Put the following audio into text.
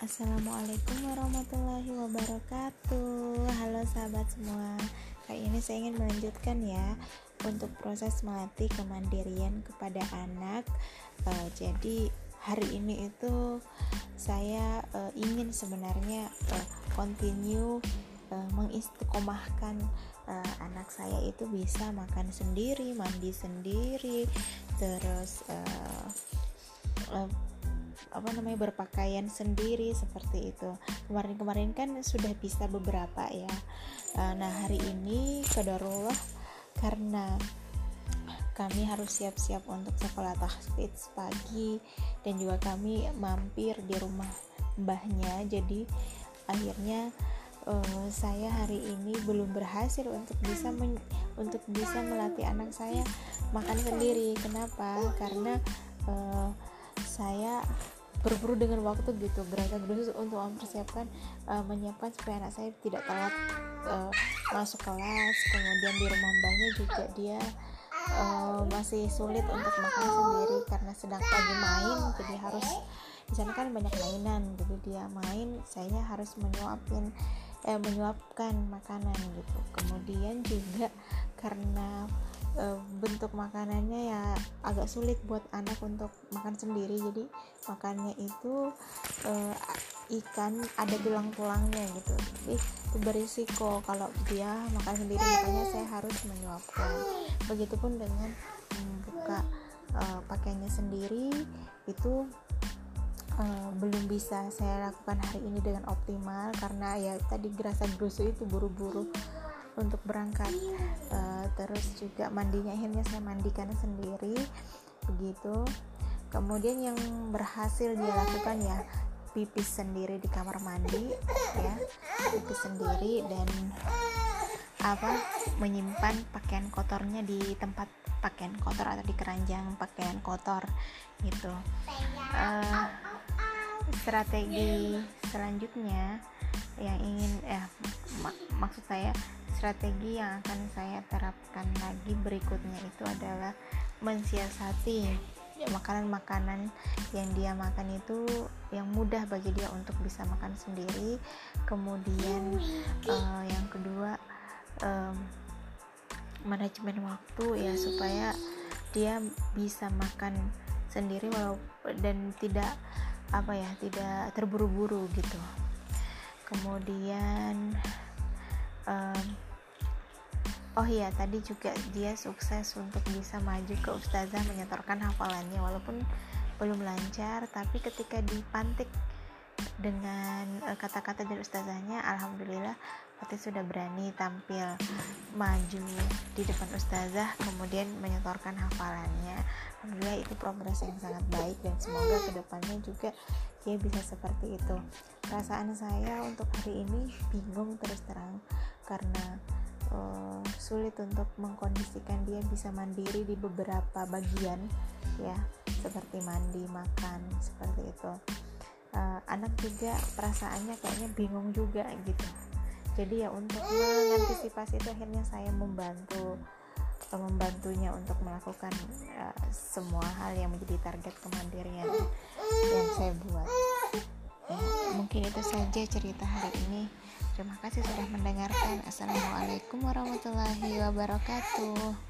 Assalamualaikum warahmatullahi wabarakatuh. Halo sahabat semua. Kali ini saya ingin melanjutkan ya Untuk proses melatih kemandirian kepada anak. Uh, Jadi hari ini itu Saya uh, ingin sebenarnya uh, Continue uh, mengistiqomahkan uh, anak saya itu bisa makan sendiri, mandi sendiri, terus uh, uh, apa namanya berpakaian sendiri seperti itu. Kemarin-kemarin kan sudah bisa beberapa ya. Eh, nah hari ini kedarullah karena kami harus siap-siap untuk sekolah tahfidz pagi dan juga kami mampir di rumah mbahnya. Jadi akhirnya uh, saya hari ini belum berhasil untuk bisa untuk bisa melatih anak saya makan sendiri. Kenapa? Karena uh, saya berburu dengan waktu gitu. Berasa gerus untuk mempersiapkan uh, menyiapkan supaya anak saya tidak telat uh, masuk kelas kemudian di rumah mbaknya juga dia uh, masih sulit untuk makan sendiri karena sedang pagi main jadi harus di sana kan banyak mainan jadi dia main saya harus menyuapin eh, menyuapkan makanan gitu. Kemudian juga karena e, bentuk makanannya ya agak sulit buat anak untuk makan sendiri. Jadi makannya itu e, ikan ada tulang-tulangnya gitu. Tapi itu berisiko kalau dia makan sendiri makanya saya harus menyuapkan. Begitupun dengan membuka e, pakaiannya sendiri itu uh, belum bisa saya lakukan hari ini dengan optimal karena ya tadi gerasa gerusu itu buru-buru untuk berangkat. Uh, terus juga mandinya akhirnya saya mandikan sendiri begitu. Kemudian yang berhasil dia lakukan ya pipis sendiri di kamar mandi ya. Pipis sendiri dan apa menyimpan pakaian kotornya di tempat pakaian kotor atau di keranjang pakaian kotor gitu. Uh, strategi selanjutnya yang ingin mak maksud saya strategi yang akan saya terapkan lagi berikutnya itu adalah mensiasati makanan-makanan yang dia makan itu yang mudah bagi dia untuk bisa makan sendiri. Kemudian uh, yang kedua um, manajemen waktu ya supaya dia bisa makan sendiri walau dan tidak apa ya tidak terburu-buru gitu. Kemudian um, oh iya tadi juga dia sukses untuk bisa maju ke ustazah menyetorkan hafalannya walaupun belum lancar tapi ketika dipantik dengan eh, kata-kata dari ustazahnya alhamdulillah Fatih sudah berani tampil maju di depan ustazah kemudian menyetorkan hafalannya. Alhamdulillah itu progres yang sangat baik dan semoga ke depannya juga dia bisa seperti itu. Perasaan saya untuk hari ini bingung terus terang karena uh, sulit untuk mengkondisikan dia bisa mandiri di beberapa bagian ya seperti mandi makan seperti itu. Uh, anak juga perasaannya kayaknya bingung juga gitu jadi ya untuk mengantisipasi itu akhirnya saya membantu uh, membantunya untuk melakukan uh, semua hal yang menjadi target kemandirian yang saya buat ya, mungkin itu saja cerita hari ini Terima kasih sudah mendengarkan. Assalamualaikum warahmatullahi wabarakatuh.